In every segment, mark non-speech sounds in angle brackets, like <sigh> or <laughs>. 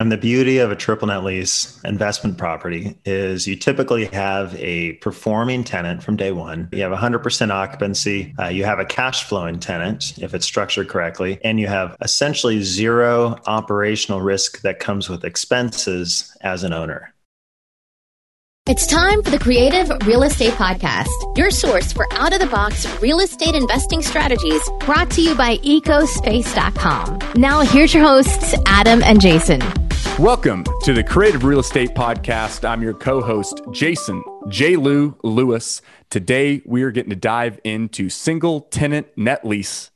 And the beauty of a triple net lease investment property is you typically have a performing tenant from day one. You have 100% occupancy. Uh, you have a cash flowing tenant if it's structured correctly. And you have essentially zero operational risk that comes with expenses as an owner. It's time for the Creative Real Estate Podcast, your source for out of the box real estate investing strategies brought to you by ecospace.com. Now, here's your hosts, Adam and Jason. Welcome to the Creative Real Estate Podcast. I'm your co host, Jason J. Lou Lewis. Today, we are getting to dive into single tenant net lease,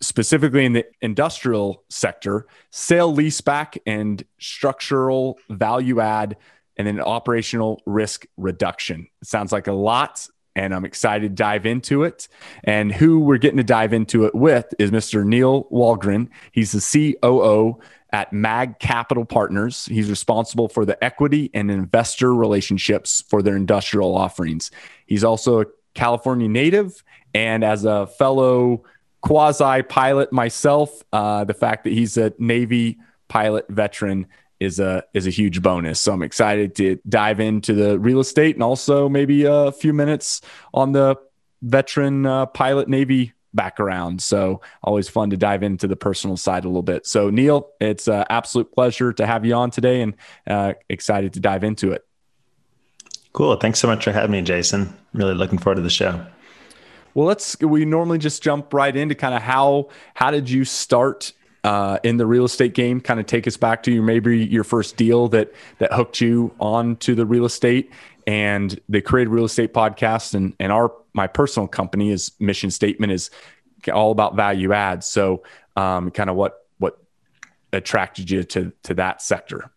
specifically in the industrial sector, sale leaseback, and structural value add, and then operational risk reduction. It sounds like a lot, and I'm excited to dive into it. And who we're getting to dive into it with is Mr. Neil Walgren. He's the COO at Mag Capital Partners. He's responsible for the equity and investor relationships for their industrial offerings. He's also a California native, and as a fellow quasi pilot myself, uh, the fact that he's a Navy pilot veteran is a is a huge bonus. So I'm excited to dive into the real estate and also maybe a few minutes on the veteran uh, pilot Navy background. So always fun to dive into the personal side a little bit. So Neil, it's an absolute pleasure to have you on today and uh, excited to dive into it. Cool. Thanks so much for having me, Jason. Really looking forward to the show. Well, let's we normally just jump right into kind of how how did you start uh, in the real estate game? Kind of take us back to your maybe your first deal that that hooked you on to the real estate and the creative real estate podcast and and our my personal company is mission statement is all about value add. So, um, kind of what what attracted you to to that sector?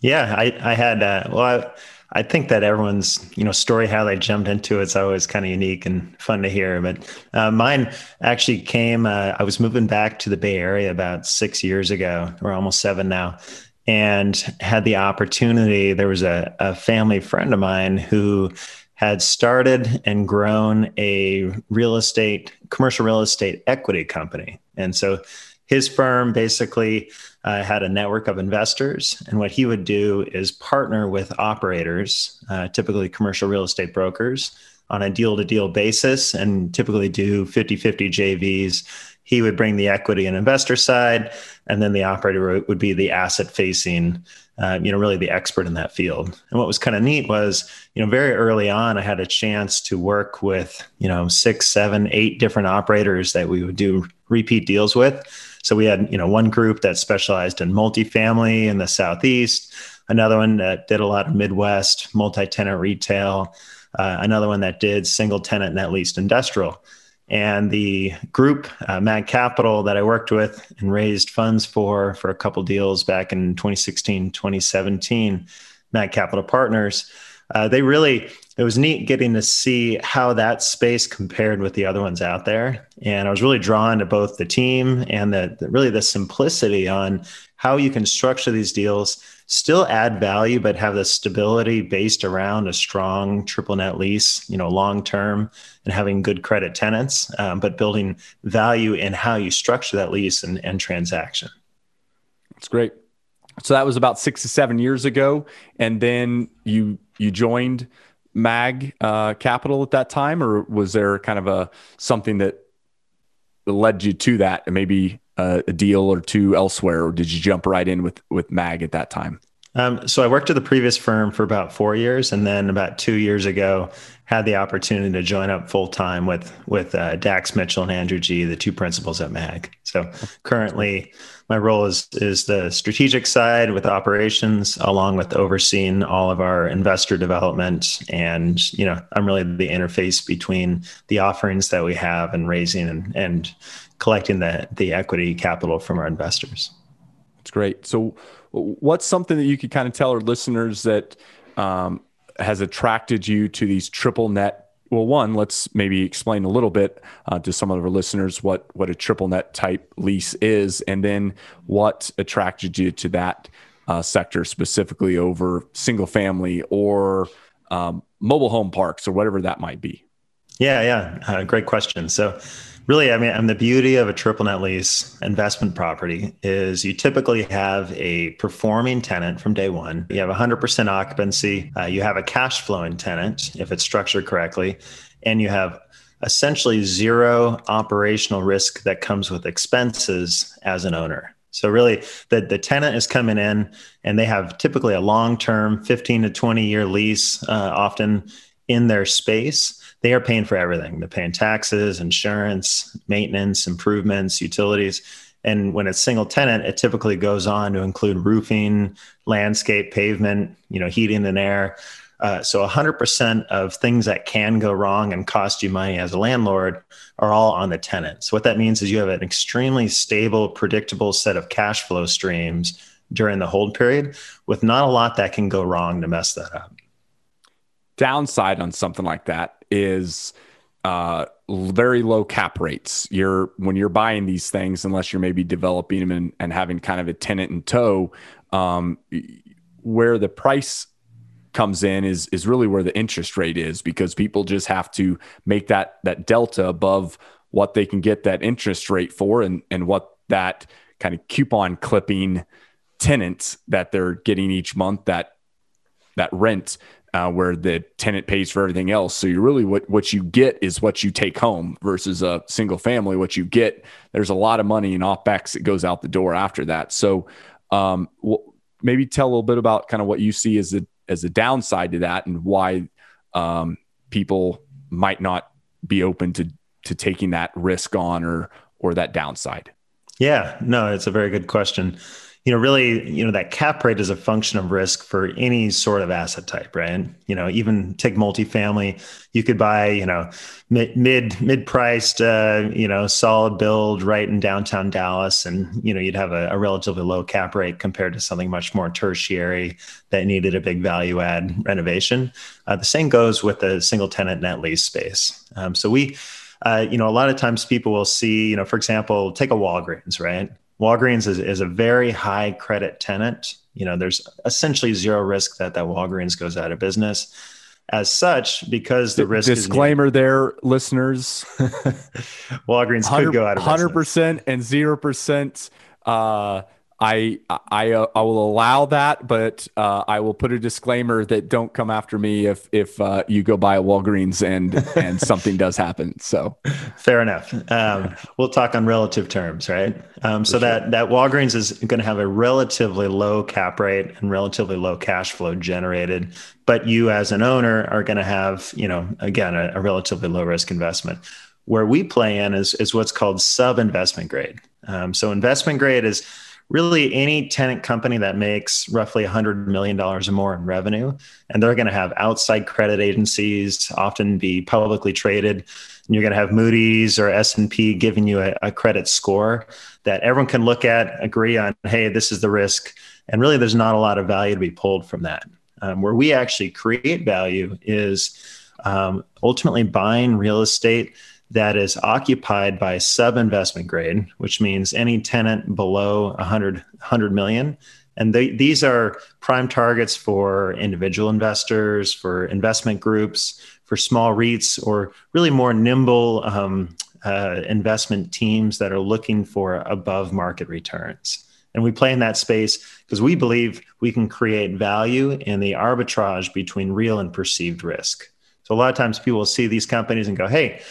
Yeah, I I had uh, well. I, I think that everyone's you know story how they jumped into it's always kind of unique and fun to hear. But uh, mine actually came. Uh, I was moving back to the Bay Area about six years ago, or almost seven now, and had the opportunity. There was a, a family friend of mine who had started and grown a real estate, commercial real estate equity company. And so his firm basically uh, had a network of investors. And what he would do is partner with operators, uh, typically commercial real estate brokers, on a deal to deal basis and typically do 50 50 JVs. He would bring the equity and investor side, and then the operator would be the asset facing uh, you know, really the expert in that field. And what was kind of neat was, you know, very early on, I had a chance to work with, you know, six, seven, eight different operators that we would do repeat deals with. So we had, you know, one group that specialized in multifamily in the Southeast, another one that did a lot of Midwest multi-tenant retail, uh, another one that did single tenant net leased industrial. And the group, uh, Mag Capital, that I worked with and raised funds for for a couple deals back in 2016, 2017, Mag Capital Partners, uh, they really it was neat getting to see how that space compared with the other ones out there. And i was really drawn to both the team and the, the, really the simplicity on how you can structure these deals still add value but have the stability based around a strong triple net lease you know long term and having good credit tenants um, but building value in how you structure that lease and, and transaction. That's great so that was about six to seven years ago. And then you you joined mag uh, capital at that time or was there kind of a something that led you to that maybe a, a deal or two elsewhere? Or did you jump right in with with mag at that time? Um, so I worked at the previous firm for about four years, and then about two years ago, had the opportunity to join up full time with with uh, Dax Mitchell and Andrew G, the two principals at Mag. So currently, my role is is the strategic side with operations, along with overseeing all of our investor development, and you know, I'm really the interface between the offerings that we have and raising and, and collecting the the equity capital from our investors. That's great. So, what's something that you could kind of tell our listeners that um, has attracted you to these triple net well, one, let's maybe explain a little bit uh, to some of our listeners what what a triple net type lease is, and then what attracted you to that uh, sector specifically over single family or um, mobile home parks or whatever that might be. Yeah, yeah, uh, great question. So, really, I mean, and the beauty of a triple net lease investment property is you typically have a performing tenant from day one. You have 100% occupancy. Uh, you have a cash flowing tenant if it's structured correctly, and you have essentially zero operational risk that comes with expenses as an owner. So really, the the tenant is coming in, and they have typically a long term, 15 to 20 year lease, uh, often in their space they are paying for everything. They're paying taxes, insurance, maintenance, improvements, utilities. And when it's single tenant, it typically goes on to include roofing, landscape, pavement, you know, heating and air. Uh, so 100% of things that can go wrong and cost you money as a landlord are all on the tenant. So what that means is you have an extremely stable, predictable set of cash flow streams during the hold period with not a lot that can go wrong to mess that up. Downside on something like that is uh, very low cap rates. You're when you're buying these things, unless you're maybe developing them and, and having kind of a tenant in tow, um, where the price comes in is is really where the interest rate is because people just have to make that that delta above what they can get that interest rate for and and what that kind of coupon clipping tenant that they're getting each month that that rent uh, where the tenant pays for everything else. So you really what what you get is what you take home versus a single family. What you get, there's a lot of money in OpEx that goes out the door after that. So um, maybe tell a little bit about kind of what you see as a as a downside to that and why um, people might not be open to to taking that risk on or or that downside. Yeah, no, it's a very good question you know, really, you know, that cap rate is a function of risk for any sort of asset type, right? You know, even take multifamily, you could buy, you know, mid mid mid priced, uh, you know, solid build right in downtown Dallas, and you know, you'd have a, a, relatively low cap rate compared to something much more tertiary that needed a big value add renovation. Uh, the same goes with the single tenant net lease space. Um, so we. Uh, you know, a lot of times people will see, you know, for example, take a Walgreens, right? Walgreens is, is a very high credit tenant. You know, there's essentially zero risk that that Walgreens goes out of business. As such, because the risk disclaimer there, listeners, <laughs> Walgreens could go out of hundred percent and zero percent. Uh, I I uh, I will allow that, but uh, I will put a disclaimer that don't come after me if if uh, you go buy a Walgreens and and <laughs> something does happen. So fair enough. Um, we'll talk on relative terms, right? Um, so sure. that that Walgreens is going to have a relatively low cap rate and relatively low cash flow generated, but you as an owner are going to have you know again a, a relatively low risk investment. Where we play in is is what's called sub investment grade. Um, so investment grade is really any tenant company that makes roughly $100 million or more in revenue and they're going to have outside credit agencies often be publicly traded and you're going to have moody's or s&p giving you a, a, credit score that everyone can look at agree on hey this is the risk and really there's not a lot of value to be pulled from that. Um, where we actually create value is um, ultimately buying real estate that is occupied by sub investment grade, which means any tenant below 100, 100 million. And they, these are prime targets for individual investors, for investment groups, for small REITs, or really more nimble um, uh, investment teams that are looking for above market returns. And we play in that space because we believe we can create value in the arbitrage between real and perceived risk. So a lot of times people will see these companies and go, hey,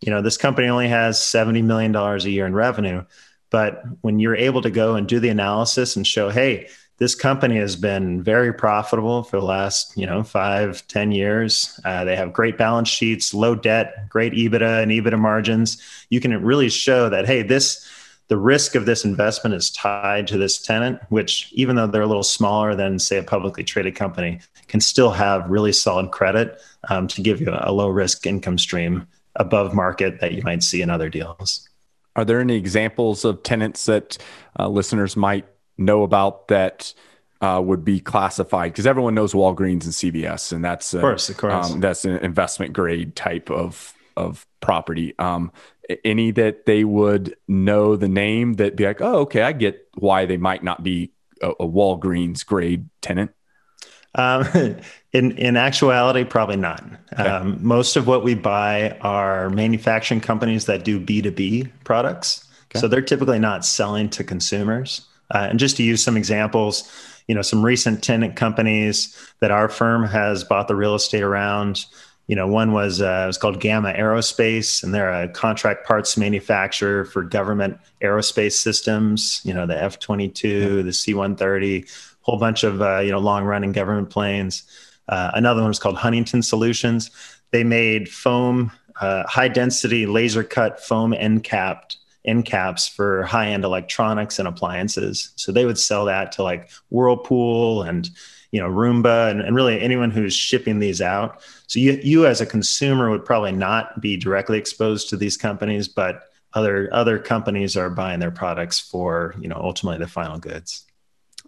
you know, this company only has $70 million a year in revenue. But when you're able to go and do the analysis and show, hey, this company has been very profitable for the last, you know, five, ten years. Uh, they have great balance sheets, low debt, great EBITDA and EBITDA margins. You can really show that, hey, this, the risk of this investment is tied to this tenant, which even though they're a little smaller than, say, a publicly traded company, can still have really solid credit um, to give you a low risk income stream above market that you might see in other deals. Are there any examples of tenants that uh, listeners might know about that uh, would be classified? Because everyone knows Walgreens and CVS, and that's a, of course, of course, um, that's an investment grade type of of property. Um, any that they would know the name that be like, oh, okay, I get why they might not be a, a Walgreens grade tenant. Um, <laughs> in in actuality, probably not. Okay. Um, most of what we buy are manufacturing companies that do B two B products, okay. so they're typically not selling to consumers. Uh, and just to use some examples, you know, some recent tenant companies that our firm has bought the real estate around. You know, one was uh, it was called Gamma Aerospace, and they're a contract parts manufacturer for government aerospace systems. You know, the F twenty two, the C one thirty, whole bunch of uh, you know long running government planes. Uh, another one was called Huntington Solutions. They made foam, uh, high density laser cut foam end capped end caps for high end electronics and appliances. So they would sell that to like Whirlpool and you know Roomba and, and really anyone who's shipping these out. So you you as a consumer would probably not be directly exposed to these companies, but other other companies are buying their products for you know ultimately the final goods.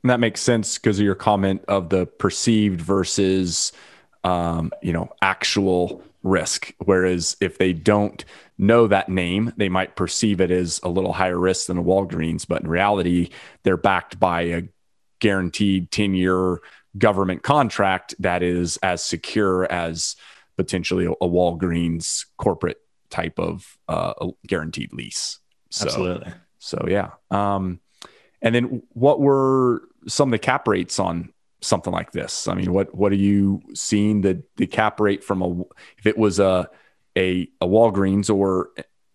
And that makes sense because of your comment of the perceived versus, um, you know, actual risk. Whereas if they don't know that name, they might perceive it as a little higher risk than a Walgreens, but in reality, they're backed by a guaranteed 10 year government contract that is as secure as potentially a, Walgreens corporate type of uh, guaranteed lease. So, Absolutely. So yeah. Um, and then what were some of the cap rates on something like this? I mean, what what are you seeing the the cap rate from a if it was a a, a Walgreens or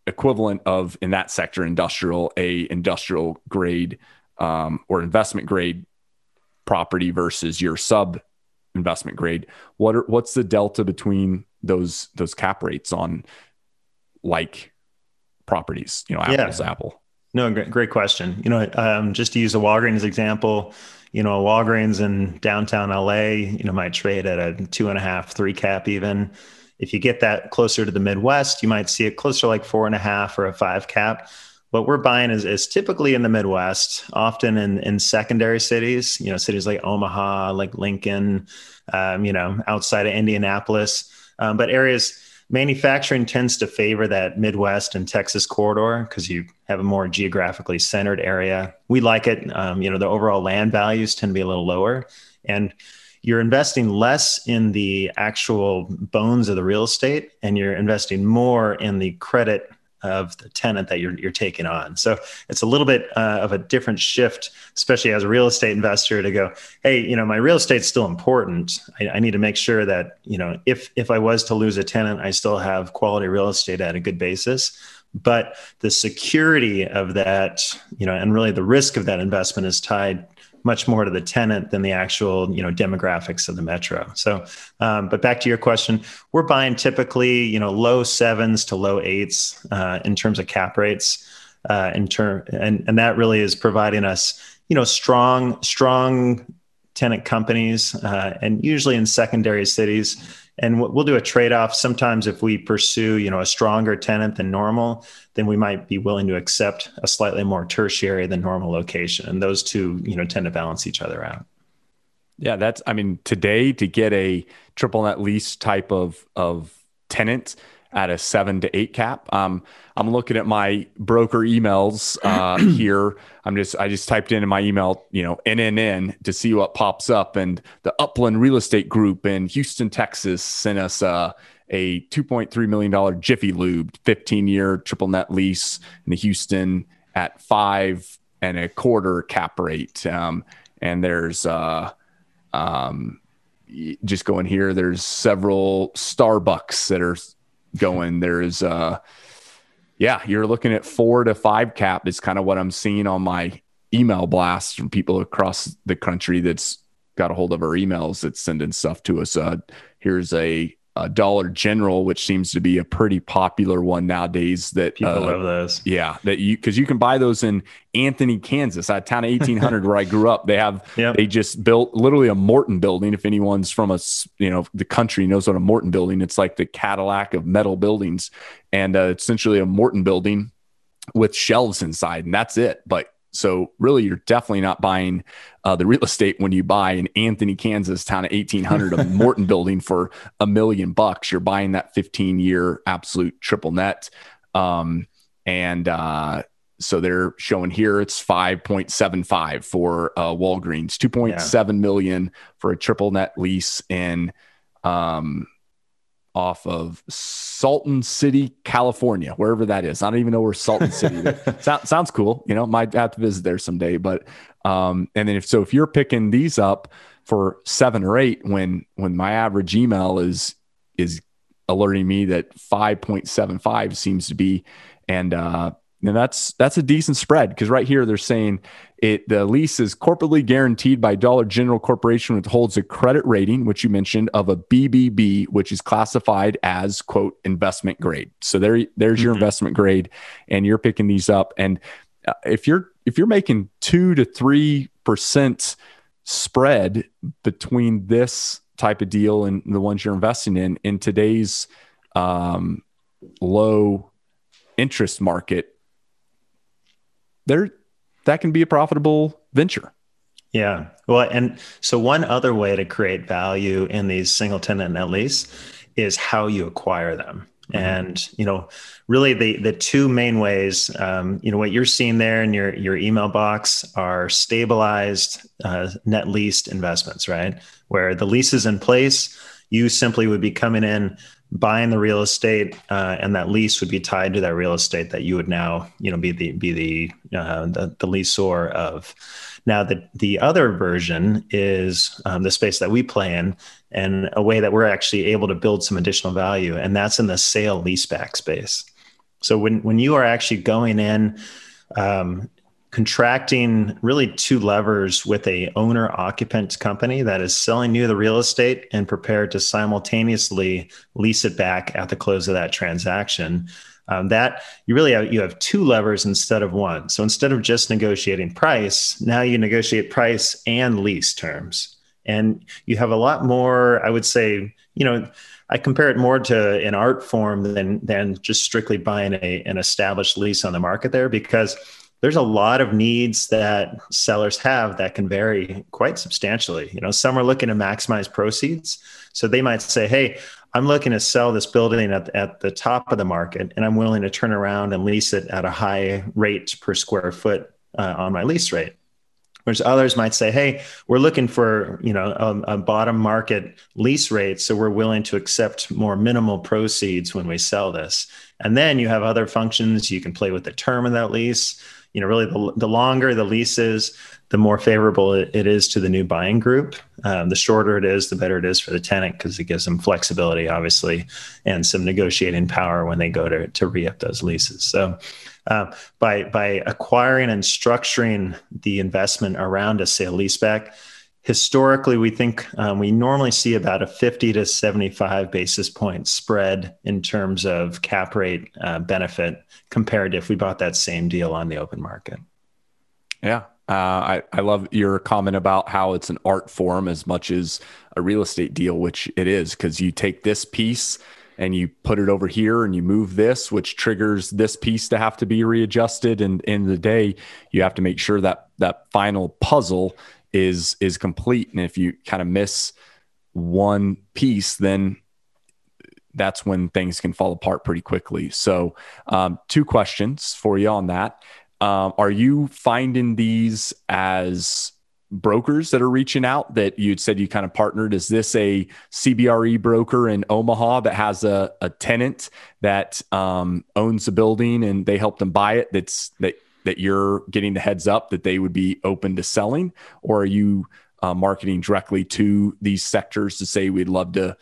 equivalent of in that sector industrial a industrial grade um, or investment grade property versus your sub investment grade what are, what's the delta between those those cap rates on like properties you know apples yeah. apple no, great, great question. You know, um, just to use a Walgreens example, you know, Walgreens in downtown LA, you know, might trade at a two and a half, three cap even. If you get that closer to the Midwest, you might see it closer like four and a half or a five cap. What we're buying is, is typically in the Midwest, often in, in secondary cities, you know, cities like Omaha, like Lincoln, um, you know, outside of Indianapolis, um, but areas manufacturing tends to favor that Midwest and Texas corridor because you have a more geographically centered area. We like it. Um, you know, the overall land values tend to be a little lower, and you're investing less in the actual bones of the real estate, and you're investing more in the credit of the tenant that you're, you're taking on. So it's a little bit uh, of a different shift, especially as a real estate investor to go, Hey, you know, my real estate's still important. I, I, need to make sure that, you know, if, if I was to lose a tenant, I still have quality real estate at a good basis. But the security of that, you know, and really the risk of that investment is tied much more to the tenant than the actual you know demographics of the metro. So um, but back to your question we're buying typically you know low sevens to low eights uh, in terms of cap rates uh, in term and and that really is providing us you know strong strong tenant companies uh, and usually in secondary cities and we'll do a trade-off. Sometimes if we pursue you know a stronger tenant than normal then we might be willing to accept a slightly more tertiary than normal location. And those two you know tend to balance each other out. Yeah that's i mean today to get a triple net lease type of of tenant at a seven to eight cap. Um, I'm looking at my broker emails uh, <clears throat> here. I'm just I just typed in my email, you know, NNN to see what pops up, and the Upland Real Estate Group in Houston, Texas, sent us uh, a 2.3 million dollar Jiffy Lube 15 year triple net lease in the Houston at five and a quarter cap rate. Um, and there's uh, um, just going here. There's several Starbucks that are going. There's uh yeah, you're looking at four to five cap is kind of what I'm seeing on my email blasts from people across the country that's got a hold of our emails that's sending stuff to us. Uh, here's a uh, Dollar General, which seems to be a pretty popular one nowadays. That people uh, love those. Yeah, that you because you can buy those in Anthony, Kansas, a town of 1800 where I grew up. They have <laughs> yep. they just built literally a Morton building. If anyone's from a you know the country knows what a Morton building, it's like the Cadillac of metal buildings, and uh, essentially a Morton building with shelves inside, and that's it. But so really, you're definitely not buying uh, the real estate when you buy an Anthony, Kansas town of 1800 <laughs> a Morton building for a million bucks. You're buying that 15 year absolute triple net. Um, and uh, so they're showing here it's 5.75 for uh, Walgreens, two point seven million for a triple net lease in um, off of Salton City, California, wherever that is. I don't even know where Salton City <laughs> so, sounds cool. You know, might have to visit there someday. But um, and then if so, if you're picking these up for seven or eight, when when my average email is is alerting me that 5.75 seems to be and uh and that's that's a decent spread because right here they're saying it the lease is corporately guaranteed by Dollar General Corporation, which holds a credit rating, which you mentioned, of a BBB, which is classified as quote investment grade. So there, there's your mm-hmm. investment grade, and you're picking these up. And uh, if you're if you're making two to three percent spread between this type of deal and the ones you're investing in in today's um, low interest market there that can be a profitable venture. Yeah. Well, and so one other way to create value in these single tenant net lease is how you acquire them. Mm-hmm. And you know, really the the two main ways, um, you know, what you're seeing there in your your email box are stabilized uh, net leased investments, right? Where the lease is in place, you simply would be coming in buying the real estate uh, and that lease would be tied to that real estate that you would now you know be the be the uh, the, the leaseor of. Now the the other version is um, the space that we play in and a way that we're actually able to build some additional value and that's in the sale leaseback space. So when when you are actually going in um, contracting really two levers with a owner occupant company that is selling you the real estate and prepared to simultaneously lease it back at the close of that transaction. Um, that you really have you have two levers instead of one. So instead of just negotiating price now you negotiate price and lease terms. And you have a lot more i would say you know I compare it more to an art form than than just strictly buying a, an established lease on the market there because there's a lot of needs that sellers have that can vary quite substantially. You know, some are looking to maximize proceeds. So they might say, hey, I'm looking to sell this building at, at the top of the market and I'm willing to turn around and lease it at a high rate per square foot uh, on my lease rate. Whereas others might say, "Hey, we're looking for you know a, a, bottom market lease rate, so we're willing to accept more minimal proceeds when we sell this." And then you have other functions. You can play with the term of that lease you know, really the, the longer the lease is, the more favorable it, it is to the new buying group. Um, the shorter it is, the better it is for the tenant because it gives them flexibility, obviously, and some negotiating power when they go to, to re up those leases. So, uh, by, by acquiring and structuring the investment around a sale leaseback, historically we think um, we normally see about a 50 to 75 basis point spread in terms of cap rate uh, benefit compared if we bought that same deal on the open market. Yeah. Uh, I, I love your comment about how it's an art form as much as a real estate deal which it is because you take this piece and you put it over here and you move this which triggers this piece to have to be readjusted. And in the day you have to make sure that that final puzzle is is complete. And if you kind of miss one piece then that's when things can fall apart pretty quickly. So um, two questions for you on that. Um, are you finding these as brokers that are reaching out that you'd said you kind of partnered? Is this a cbre broker in omaha that has a, a tenant that um, owns a building and they help them buy it that's that that you're getting the heads up that they would be open to selling, or are you uh, marketing directly to these sectors to say we'd love to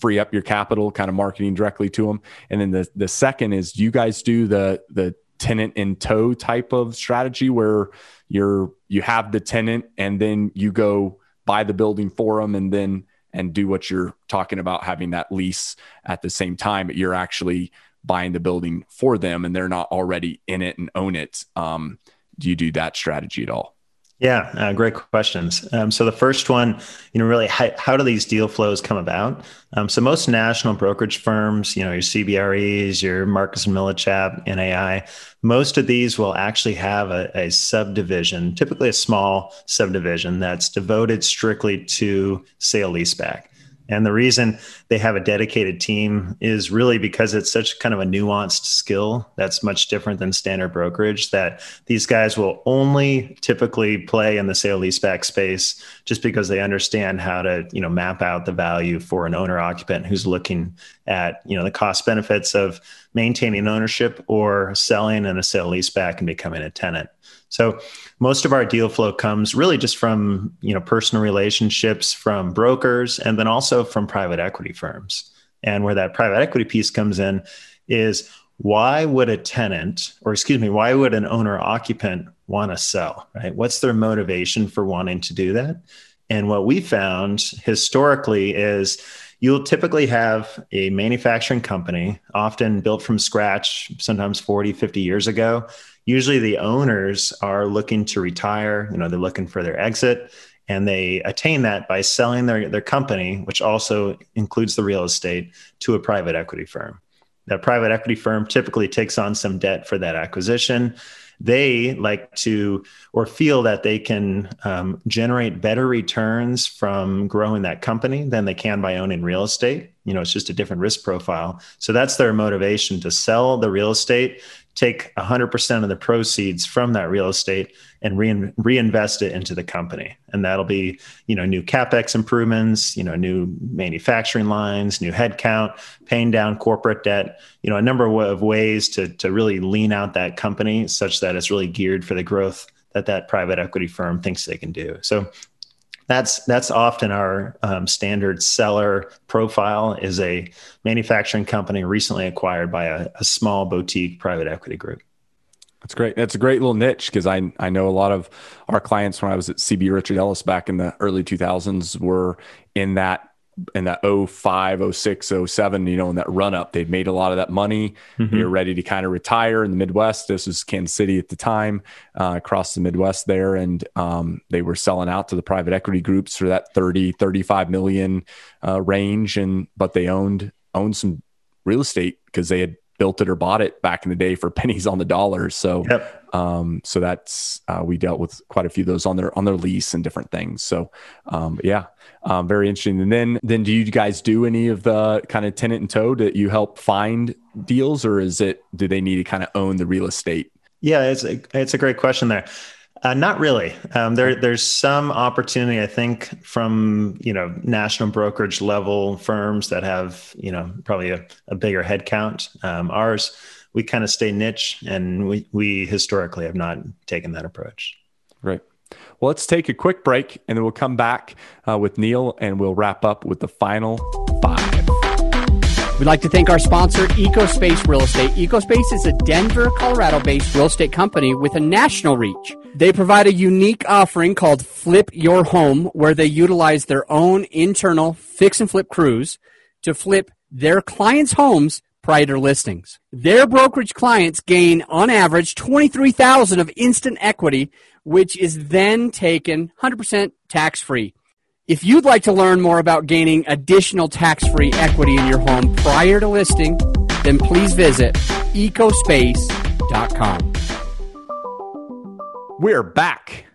free up your capital, kind of marketing directly to them? And then the the second is, do you guys do the the tenant in tow type of strategy where you're you have the tenant and then you go buy the building for them and then and do what you're talking about having that lease at the same time but you're actually buying the building for them and they're not already in it and own it. Um, do you do that strategy at all? Yeah, uh, great questions. Um, so the first one, you know, really, how, how do these deal flows come about? Um, so most national brokerage firms, you know, your CBREs, your Marcus and Millichap, NAI, most of these will actually have a, a subdivision, typically a small subdivision that's devoted strictly to sale leaseback. And the reason they have a dedicated team is really because it's such kind of a nuanced skill that's much different than standard brokerage that these guys will only typically play in the sale leaseback space just because they understand how to, you know, map out the value for an owner occupant who's looking at, you know, the cost benefits of maintaining ownership or selling in a sale leaseback and becoming a tenant. So most of our deal flow comes really just from you know personal relationships from brokers and then also from private equity firms. And where that private equity piece comes in is why would a tenant or excuse me why would an owner occupant want to sell right what's their motivation for wanting to do that and what we found historically is you'll typically have a manufacturing company often built from scratch sometimes 40 50 years ago usually the owners are looking to retire you know they're looking for their exit and they attain that by selling their, their company which also includes the real estate to a private equity firm. That private equity firm typically takes on some debt for that acquisition. They like to or feel that they can um, generate better returns from growing that company than they can by owning real estate. You know it's just a different risk profile. So that's their motivation to sell the real estate take 100% of the proceeds from that real estate and rein, reinvest it into the company. And that'll be you know new capex improvements you know new manufacturing lines new headcount paying down corporate debt you know a number of ways to, to really lean out that company such that it's really geared for the growth that that private equity firm thinks they can do. So that's that's often our um, standard seller profile is a manufacturing company recently acquired by a, a small boutique private equity group that's great. That's a great little niche because I I know a lot of our clients when I was at CB Richard Ellis back in the early 2000s were in that in that 05, 06, 07, you know, in that run up. They'd made a lot of that money. Mm-hmm. They were ready to kind of retire in the Midwest. This was Kansas City at the time, uh, across the Midwest there. And um, they were selling out to the private equity groups for that 30, 35 million uh, range. And, but they owned, owned some real estate because they had built it or bought it back in the day for <laughs> pennies on the dollar. So, yep. Um, so that's uh, we dealt with quite a few of those on their on their lease and different things. So, um, yeah, um, very interesting. And then, then do you guys do any of the kind of tenant and tow that you help find deals, or is it do they need to kind of own the real estate? Yeah, it's a, it's a great question there. Uh, not really. Um, there, there's some opportunity, I think, from you know national brokerage level firms that have you know probably a, a bigger headcount. Um, ours, we kind of stay niche, and we we historically have not taken that approach. Right. Well, let's take a quick break, and then we'll come back uh, with Neil, and we'll wrap up with the final five. We'd like to thank our sponsor, EcoSpace Real Estate. EcoSpace is a Denver, Colorado based real estate company with a national reach. They provide a unique offering called Flip Your Home, where they utilize their own internal fix and flip crews to flip their clients' homes prior listings. Their brokerage clients gain, on average, 23000 of instant equity, which is then taken 100% tax free. If you'd like to learn more about gaining additional tax free equity in your home prior to listing, then please visit ecospace.com. We're back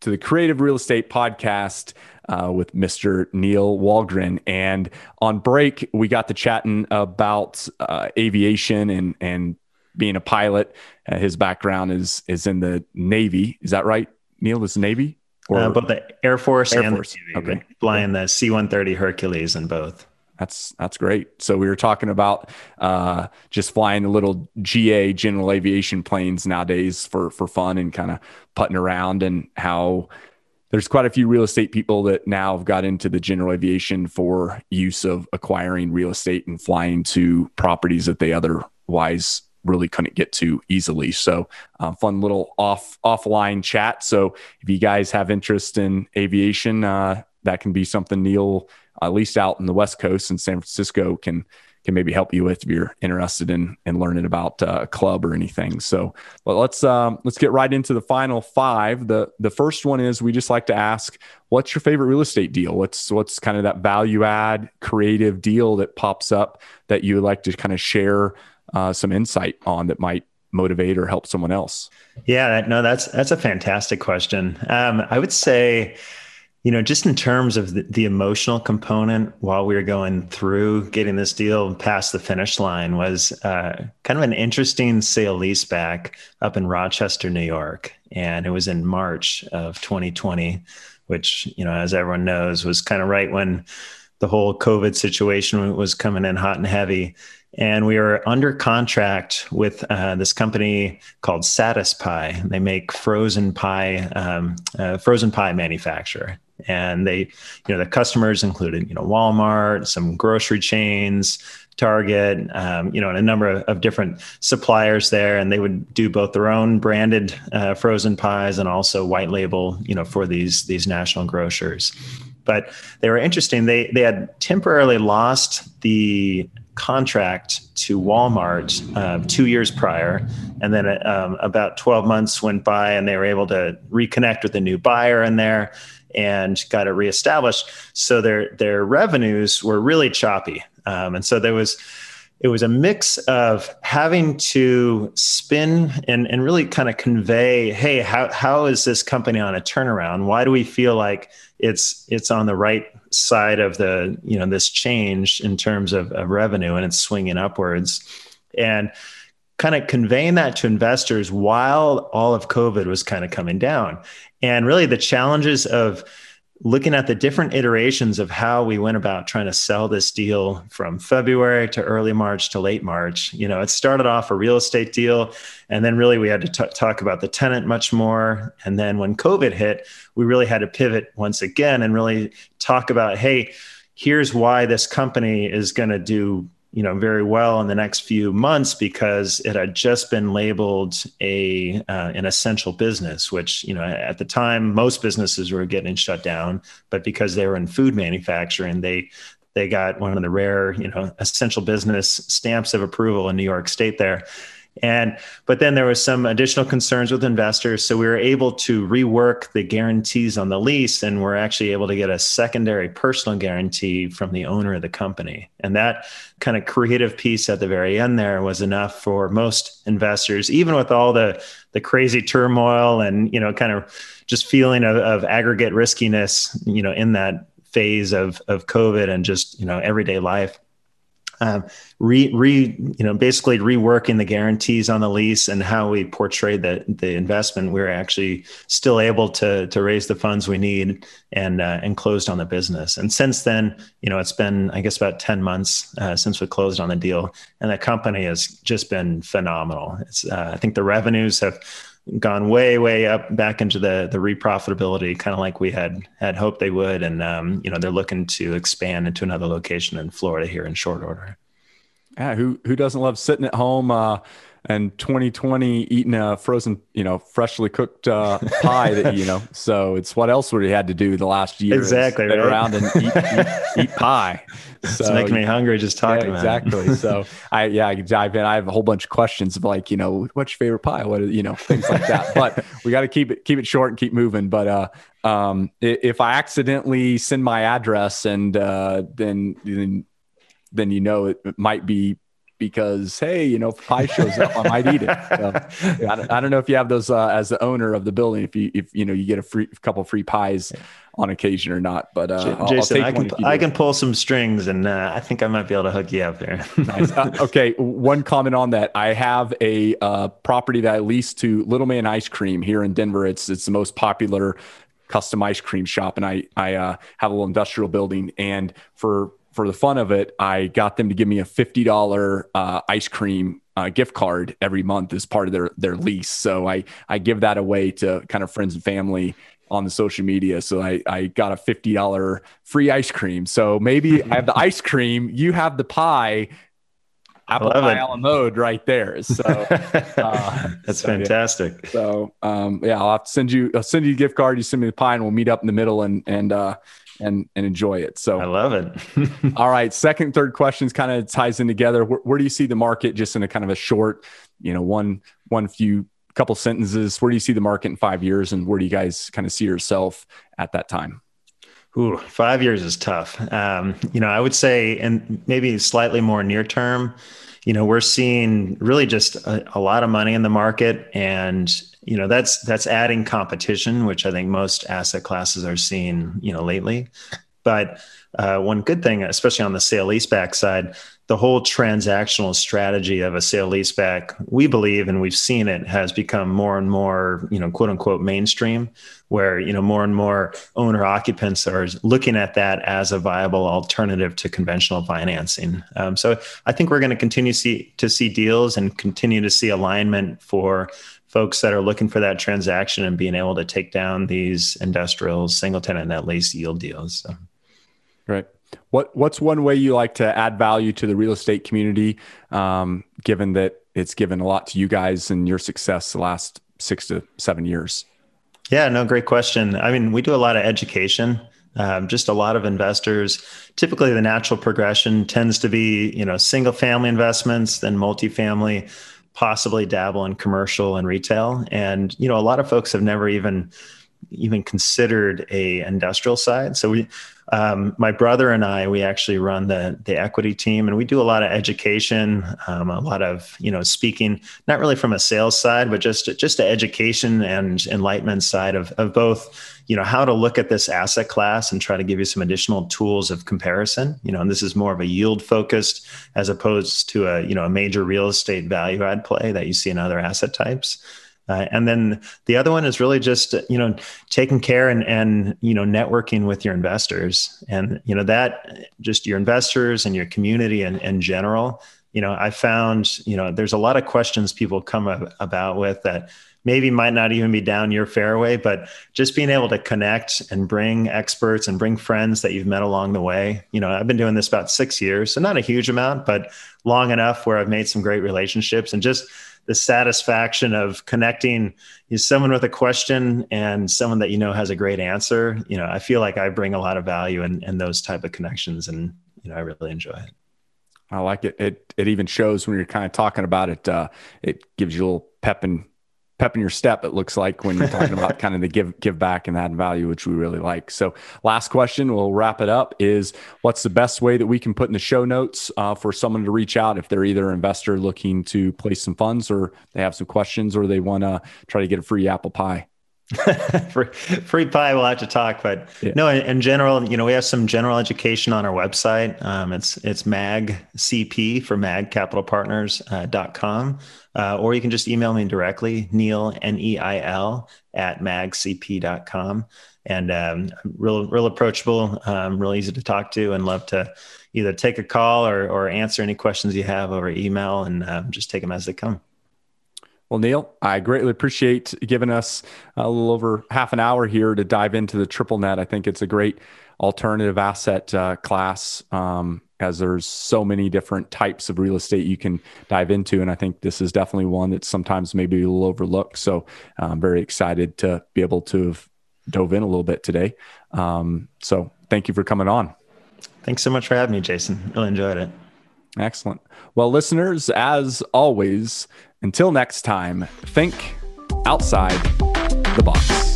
to the Creative Real Estate Podcast uh, with Mr. Neil Walgren. And on break, we got to chatting about uh, aviation and, and being a pilot. Uh, his background is is in the Navy. Is that right, Neil? Is Navy? Or uh, both the Air Force Air and Force. the Navy. Okay. Flying the C-130 Hercules in both. That's that's great. So we were talking about uh, just flying the little GA general aviation planes nowadays for for fun and kind of putting around, and how there's quite a few real estate people that now have got into the general aviation for use of acquiring real estate and flying to properties that they otherwise really couldn't get to easily. So, uh, fun little off offline chat. So, if you guys have interest in aviation, uh, that can be something Neil, at least out in the West Coast in San Francisco, can can maybe help you with if you're interested in in learning about uh, a club or anything. So, well, let's um, let's get right into the final five. the The first one is we just like to ask, what's your favorite real estate deal? What's what's kind of that value add creative deal that pops up that you would like to kind of share uh, some insight on that might motivate or help someone else? Yeah, no, that's that's a fantastic question. Um, I would say you know, just in terms of the, the, emotional component while we were going through getting this deal past the finish line was uh, kind of an interesting sale leaseback up in Rochester, New York. And it was in March of 2020, which, you know, as everyone knows, was kind of right when the whole COVID situation was coming in hot and heavy. And we were under contract with uh, this company called Pie. They make frozen pie, um, uh, frozen pie manufacturer and they you know the customers included you know walmart some grocery chains target um, you know and a number of, of, different suppliers there. And they would do both their own branded uh, frozen pies and also white label you know for these these national grocers but they were interesting they they had temporarily lost the contract to Walmart uh, two years prior. And then um, about 12 months went by and they were able to reconnect with a new buyer in there and got it reestablished. So their their revenues were really choppy, um, and so there was it was a mix of having to spin and, and really kind of convey, hey, how, how is this company on a turnaround? Why do we feel like it's it's on the right side of the you know this change in terms of, of revenue and it's swinging upwards, and kind of conveying that to investors while all of COVID was kind of coming down. And really, the challenges of looking at the different iterations of how we went about trying to sell this deal from February to early March to late March. You know, it started off a real estate deal, and then really we had to t- talk about the tenant much more. And then when COVID hit, we really had to pivot once again and really talk about, hey, here's why this company is going to do you know very well in the next few months because it had just been labeled a uh, an essential business which you know at the time most businesses were getting shut down but because they were in food manufacturing they they got one of the rare you know essential business stamps of approval in New York state there and but then there was some additional concerns with investors, so we were able to rework the guarantees on the lease, and we're actually able to get a secondary personal guarantee from the owner of the company. And that kind of creative piece at the very end there was enough for most investors, even with all the the crazy turmoil and you know kind of just feeling of, of aggregate riskiness, you know, in that phase of of COVID and just you know everyday life um, re, re, you know, basically reworking the guarantees on the lease and how we portray the the investment, we are actually still able to to raise the funds we need and uh, and closed on the business. And since then, you know, it's been I guess about ten months uh, since we closed on the deal, and the company has just been phenomenal. It's uh, I think the revenues have gone way way up back into the the reprofitability kind of like we had had hoped they would. And um, you know they're looking to expand into another location in Florida here in short order. Yeah who who doesn't love sitting at home uh and 2020 eating a frozen, you know, freshly cooked uh, pie that you know. So it's what else would he had to do the last year? Exactly, right? around and eat, eat, eat pie. <laughs> So, it's making me hungry just talking. Yeah, exactly. <laughs> so I yeah, I dive in. I have a whole bunch of questions of like, you know, what's your favorite pie? What you know, things like that. but <laughs> we got to keep it keep it short and keep moving. But uh, um, if I accidentally send my address and uh, then then then you know it might be because hey, you know, if pie shows up, I might eat it. So, <laughs> I, don't, I, don't, know if you have those uh, as the owner of the building, if you if you know you get a free a couple free pies on occasion or not. But uh, Jason, i can I can pull some strings, and uh, I think I might be able to hook you up there. nice. Uh, <laughs> okay, one comment on that. I have a uh, property that I lease to Little Man Ice Cream here in Denver. It's it's the most popular custom ice cream shop, and I I uh, have a little industrial building, and for for the fun of it, I got them to give me a fifty dollar uh, ice cream uh, gift card every month as part of their their lease. So I I give that away to kind of friends and family on the social media. So I I got a fifty dollar free ice cream. So maybe I have the <laughs> ice cream, you have the pie. Apple pie a la mode right there. <laughs> So uh, that's so, fantastic. Yeah. So um, yeah, I'll have to send you. I'll send you a gift card. You send me the pie, and we'll meet up in the middle and and uh, and and enjoy it. So I love it. <laughs> all right, second, third questions kind of ties in together. Where, where, do you see the market? Just in a kind of a short, you know, one one few couple sentences. Where do you see the market in five years, and where do you guys kind of see yourself at that time? Ooh, five years is tough. Um, you know, I would say, and maybe slightly more near term you know we're seeing really just a, a lot of money in the market and you know that's that's adding competition which i think most asset classes are seeing you know lately. But uh, one good thing especially on the sale leaseback side the whole transactional strategy of a sale leaseback, we believe, and we've seen it, has become more and more, you know, quote unquote mainstream, where you know more and more owner occupants are looking at that as a viable alternative to conventional financing. Um, so I think we're going to continue see, to see deals and continue to see alignment for folks that are looking for that transaction and being able to take down these industrial single tenant net lease yield deals. So. Right. What What's one way you like to add value to the real estate community, um, given that it's given a lot to you guys and your success the last six to seven years? Yeah, no, great question. I mean, we do a lot of education. Um, just a lot of investors. Typically, the natural progression tends to be, you know, single family investments, then multifamily, possibly dabble in commercial and retail. And you know, a lot of folks have never even even considered a industrial side. So we um, my brother and I, we actually run the the equity team, and we do a lot of education, um, a lot of you know speaking, not really from a sales side, but just just the education and enlightenment side of of both you know how to look at this asset class and try to give you some additional tools of comparison. You know and this is more of a yield focused as opposed to a you know a major real estate value add play that you see in other asset types uh, and then the other one is really just you know taking care and and you know networking with your investors. And you know that just your investors and your community and in general you know i found you know there's a lot of questions people come about with that maybe might not even be down your fairway but just being able to connect and bring experts and bring friends that you've met along the way. You know i've been doing this about six years so not a huge amount but long enough where i've made some great relationships and just the satisfaction of connecting someone with a question and someone that you know has a great answer. You know i feel like i bring a lot of value in, in those type of connections and you know i really enjoy it. I like it. It it even shows when you're kind of talking about it uh, it gives you a little pep and pep in your step it looks like when you're talking about <laughs> kind of the give give back and add value which we really like. So last question we'll wrap it up is what's the best way that we can put in the show notes uh, for someone to reach out if they're either an investor looking to place some funds or they have some questions or they want to try to get a free apple pie? <laughs> Free, free pie we'll have to talk but yeah. no in, in, general you know we have some general education on our website. Um, it's it's magcp for magcapitalpartners.com uh, uh, or you can just email me directly neil n-e-i-l at magcp.com and um, real real approachable um, real easy to talk to and love to either take a call or, or answer any questions you have over email and um, just take them as they come. Well, Neil, I greatly appreciate giving us a little over half an hour here to dive into the triple net. I think it's a great alternative asset uh, class. Um, as there's so many different types of real estate you can dive into. And I think this is definitely one that's sometimes maybe a little overlooked. So I'm very excited to be able to have dove in a little bit today. Um, so thank you for coming on. Thanks so much for having me, Jason. Really enjoyed it. Excellent. Well, listeners, as always, until next time, think outside the box.